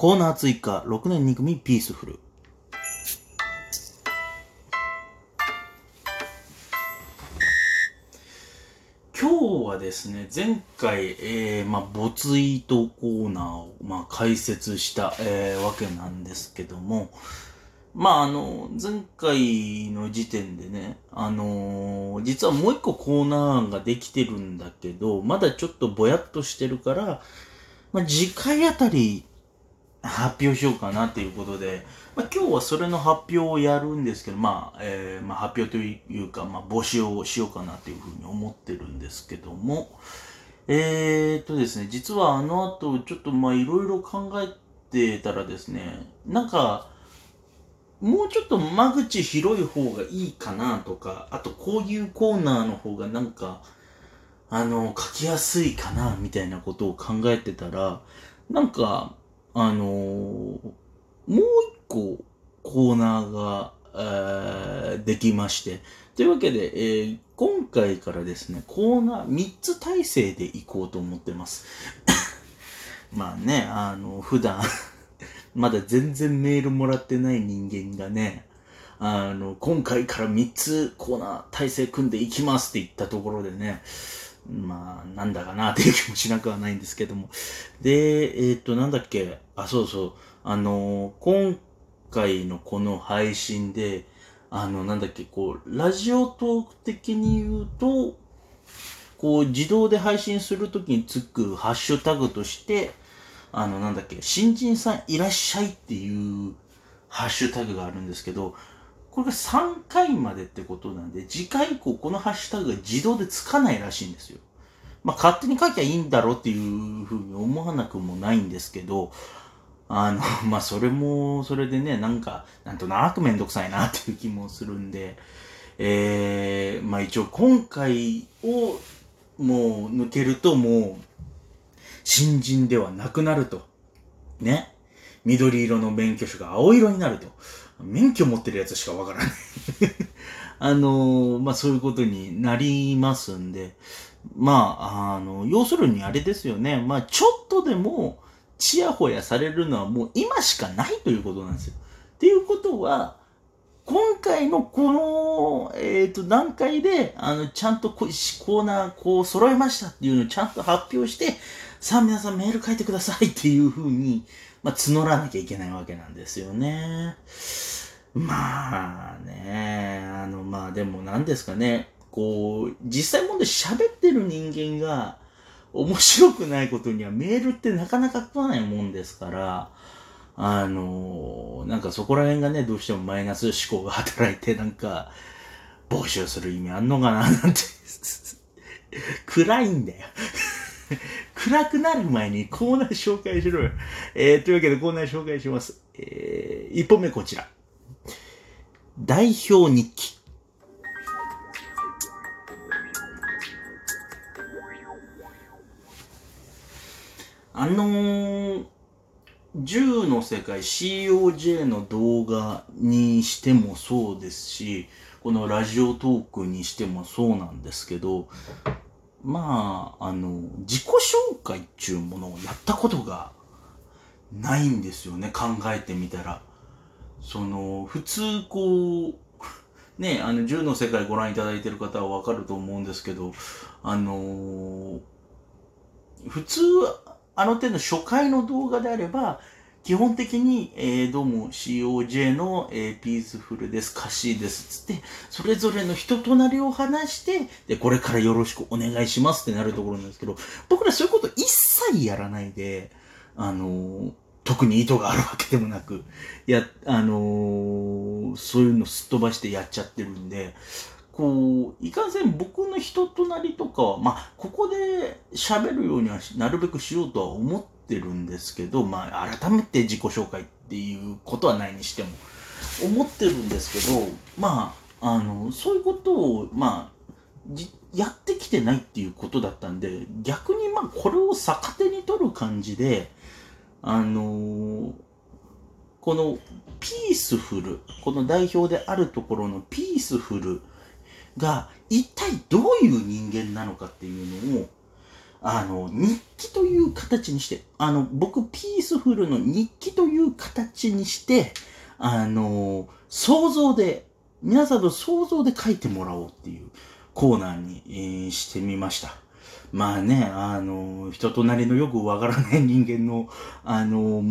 コーナー追加、6年2組ピースフル。今日はですね、前回、えー、まあ、ボツイートコーナーを、まあ、解説した、えー、わけなんですけども、まあ、あの、前回の時点でね、あのー実はもう一個コーナーができてるんだけど、まだちょっとぼやっとしてるから、まあ、次回あたり発表しようかなっていうことで、まあ、今日はそれの発表をやるんですけど、まあ、えーまあ、発表というか、まあ、募集をしようかなっていうふうに思ってるんですけども、えーっとですね、実はあの後、ちょっとまあ、いろいろ考えてたらですね、なんか、もうちょっと間口広い方がいいかなとか、あとこういうコーナーの方がなんか、あの、書きやすいかなみたいなことを考えてたら、なんか、あのーもう一個コーナーが、えーできまして、というわけで、えー今回からですね、コーナー3つ体制でいこうと思ってます。まあね、あの、普段、まだ全然メールもらってない人間がね、あの、今回から3つコーナー体制組んでいきますって言ったところでね、まあ、なんだかなっていう気もしなくはないんですけども。で、えっ、と、なんだっけ、あ、そうそう、あの、今回のこの配信で、あの、なんだっけ、こう、ラジオトーク的に言うと、こう、自動で配信するときにつくハッシュタグとして、あの、なんだっけ、新人さんいらっしゃいっていうハッシュタグがあるんですけど、これが3回までってことなんで、次回以降このハッシュタグが自動でつかないらしいんですよ。まあ、勝手に書きゃいいんだろうっていうふうに思わなくもないんですけど、あの、まあ、それも、それでね、なんか、なんとなくめんどくさいなっていう気もするんで、えー、まあ一応今回をもう抜けるともう、新人ではなくなると。ね。緑色の免許証が青色になると。免許持ってるやつしかわからない。あのまあそういうことになりますんで、まあ、あの、要するにあれですよね。まあちょっとでも、ちやほやされるのはもう今しかないということなんですよ。っていうことは、今回のこの、えっ、と、段階で、あの、ちゃんとこうコーナー、こう、揃えましたっていうのをちゃんと発表して、さあ皆さんメール書いてくださいっていう風に、まあ、募らなきゃいけないわけなんですよね。まあね、あの、まあでも何ですかね、こう、実際問題喋ってる人間が面白くないことにはメールってなかなか来ないもんですから、あの、なんかそこら辺がね、どうしてもマイナス思考が働いて、なんか、募集する意味あんのかななんて。暗いんだよ。暗くなる前にコーナー紹介しろよ。えー、というわけでコーナー紹介します。えー、一本目こちら。代表日記。あのー、銃の世界 COJ の動画にしてもそうですし、このラジオトークにしてもそうなんですけど、まあ、あの、自己紹介っていうものをやったことがないんですよね、考えてみたら。その、普通こう、ね、あの、銃の世界ご覧いただいてる方はわかると思うんですけど、あのー普通、あの手の初回の動画であれば、基本的に、えー、どうも COJ の、えー、ピースフルです、カッシーです、つって、それぞれの人となりを話して、で、これからよろしくお願いしますってなるところなんですけど、僕らそういうこと一切やらないで、あのー特に意図があるわけでもなく、や、あのそういうのすっ飛ばしてやっちゃってるんで、こう、いかんせん僕の人となりとかは、まあ、ここで喋るようにはなるべくしようとは思っててるんですけど、まあ、改めて自己紹介っていうことはないにしても、思ってるんですけど、まあ、あの、そういうことを、まあ、やってきてないっていうことだったんで、逆にまあ、これを逆手に取る感じで、あのこのピースフル、この代表であるところのピースフルが一体どういう人間なのかっていうのを、あの、日記という形にして、あの、僕、ピースフルの日記という形にして、あの、想像で、皆さんの想像で書いてもらおうっていうコーナーに、えー、してみました。まあね、あの、人となりのよくわからない人間の、あの、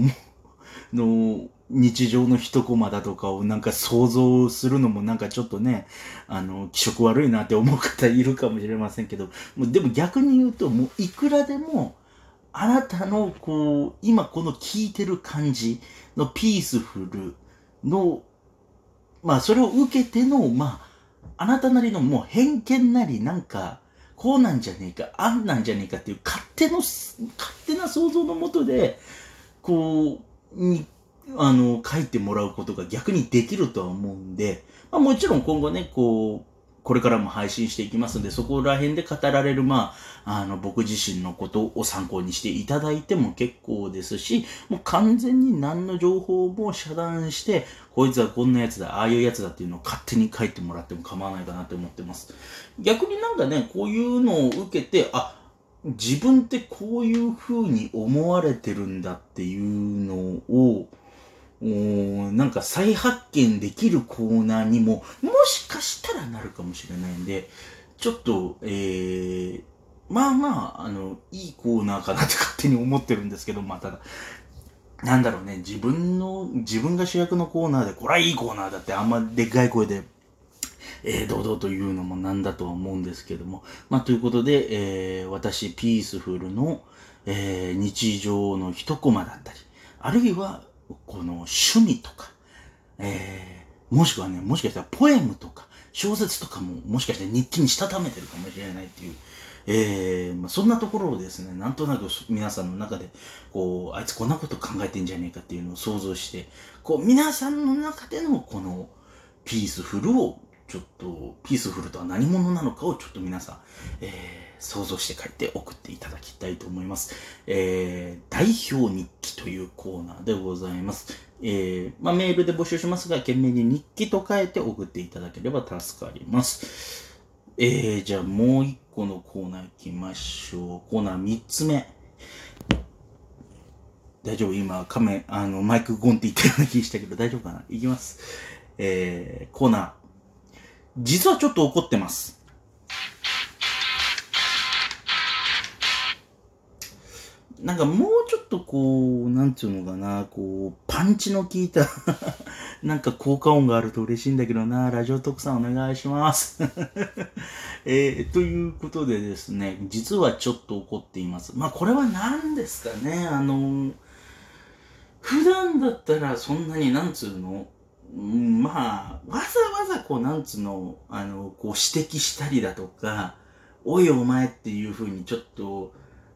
の、日常の一コマだとかをなんか想像するのもなんかちょっとね、あの、気色悪いなって思う方いるかもしれませんけど、もうでも逆に言うと、もういくらでも、あなたのこう、今この聞いてる感じのピースフルの、まあそれを受けての、まあ、あなたなりのもう偏見なりなんか、こうなんじゃねえか、あんなんじゃねえかっていう勝手の、勝手な想像のもとで、こう、あの、書いてもらうことが逆にできるとは思うんで、まあ、もちろん今後ね、こう、これからも配信していきますんで、そこら辺で語られる、まあ、あの、僕自身のことを参考にしていただいても結構ですし、もう完全に何の情報も遮断して、こいつはこんなやつだ、ああいうやつだっていうのを勝手に書いてもらっても構わないかなって思ってます。逆になんかね、こういうのを受けて、あ、自分ってこういう風に思われてるんだっていうのを、なんか再発見できるコーナーにも、もしかしたらなるかもしれないんで、ちょっと、えー、まあまあ、あの、いいコーナーかなって勝手に思ってるんですけど、まあただ、なんだろうね、自分の、自分が主役のコーナーで、これはいいコーナーだってあんまでっかい声で、えー、堂々というのもなんだとは思うんですけども。まあ、ということで、えー、私、ピースフルの、えー、日常の一コマだったり、あるいは、この趣味とか、えー、もしくはね、もしかしたらポエムとか、小説とかももしかして日記にしたためてるかもしれないっていう、えー、まあ、そんなところをですね、なんとなく皆さんの中で、こう、あいつこんなこと考えてんじゃねえかっていうのを想像して、こう、皆さんの中でのこのピースフルを、ちょっと、ピースフルとは何者なのかをちょっと皆さん、えー想像して書いて送っていただきたいと思います。えー、代表日記というコーナーでございます。えー、まあ、メールで募集しますが、懸命に日記と書いて送っていただければ助かります。えー、じゃあもう一個のコーナー行きましょう。コーナー三つ目。大丈夫？今、カメ、あの、マイクゴンって言ったような気したけど、大丈夫かな？いきます。えー、コーナー。実はちょっと怒ってます。なんかもうちょっとこう、なんていうのかな、こう、パンチの効いた なんか効果音があると嬉しいんだけどな、ラジオ特産お願いします えー、ということでですね、実はちょっと怒っています。まあこれは何ですかね、あの、普段だったらそんなになんつうの、まあ、わざわざこう、なんつうの、あの、こう指摘したりだとか、おいお前っていう風にちょっと、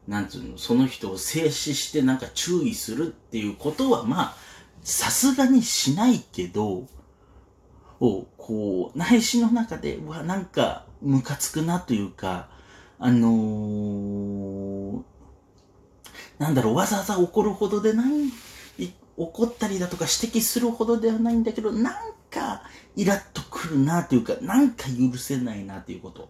なんつうの、その人を静止してなんか注意するっていうことは、まあ、さすがにしないけど、を、こう、内心の中で、うわ、なんか、ムカつくなというか、あのー、なんだろう、わざわざ怒るほどでない、怒ったりだとか指摘するほどではないんだけど、なんか、イラッとくるなというか、なんか許せないなということ。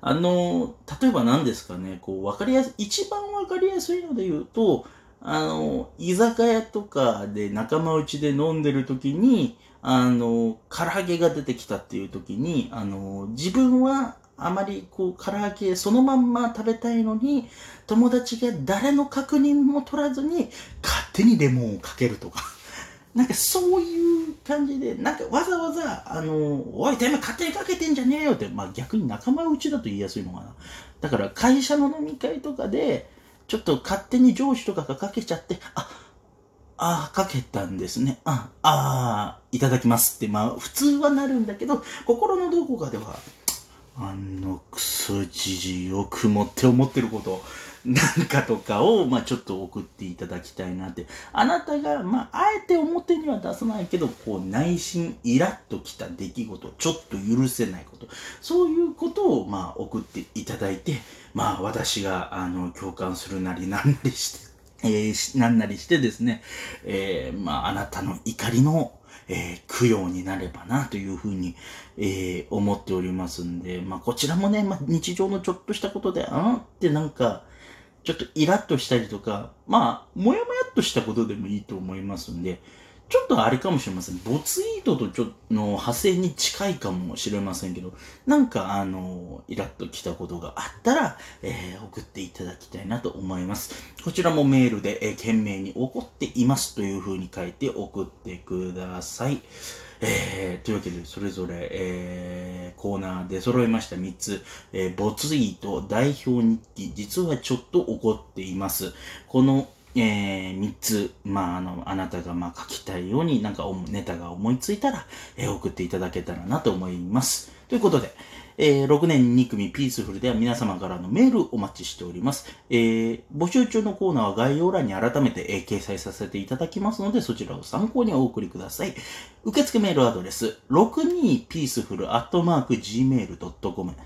あの、例えば何ですかね、こう、わかりやすい、一番わかりやすいので言うと、あの、居酒屋とかで仲間内で飲んでる時に、あの、唐揚げが出てきたっていう時に、あの、自分はあまりこう、唐揚げそのまんま食べたいのに、友達が誰の確認も取らずに、手にレモンをかけるとか。なんかそういう感じで、なんかわざわざ、あの、おい、てめえ勝手にかけてんじゃねえよって、まあ逆に仲間内だと言いやすいのかな。だから会社の飲み会とかで、ちょっと勝手に上司とかがかけちゃって、あ、ああ、かけたんですね。ああ、いただきますって、まあ普通はなるんだけど、心のどこかでは、あのクソじじよくもって思ってることなんかとかを、まあちょっと送っていただきたいなって。あなたが、まああえて表には出さないけど、こう内心イラッときた出来事、ちょっと許せないこと、そういうことを、まあ送っていただいて、まあ私が、あの、共感するなりなんなりして、えー、なんなりしてですね、えー、まああなたの怒りのえー、供養になればなというふうに、えー、思っておりますんで、まあこちらもね、まあ日常のちょっとしたことで、あんってなんか、ちょっとイラッとしたりとか、まあ、もやもやっとしたことでもいいと思いますんで、ちょっとあれかもしれません。ボツイートとちょっとの派生に近いかもしれませんけど、なんかあの、イラッときたことがあったら、えー、送っていただきたいなと思います。こちらもメールで、えー、懸命に怒っていますという風に書いて送ってください。えー、というわけで、それぞれ、えー、コーナーで揃えました3つ、えー、ボツイート代表日記、実はちょっと怒っています。この、えー、3つ、まあ、あの、あなたがまあ書きたいようになんかネタが思いついたら、えー、送っていただけたらなと思います。ということで、えー、6年2組ピースフルでは皆様からのメールお待ちしております。えー、募集中のコーナーは概要欄に改めて、えー、掲載させていただきますので、そちらを参考にお送りください。受付メールアドレス、62peaceful.gmail.com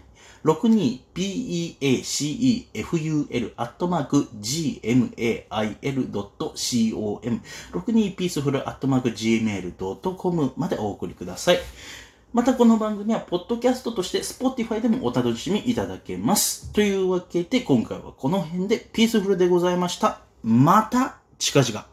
62peaceful アットマーク gmail.com 62peaceful アットマーク gmail.com までお送りください。またこの番組は、ポッドキャストとして Spotify でもお楽しみいただけます。というわけで、今回はこの辺でピースフルでございました。また、近々。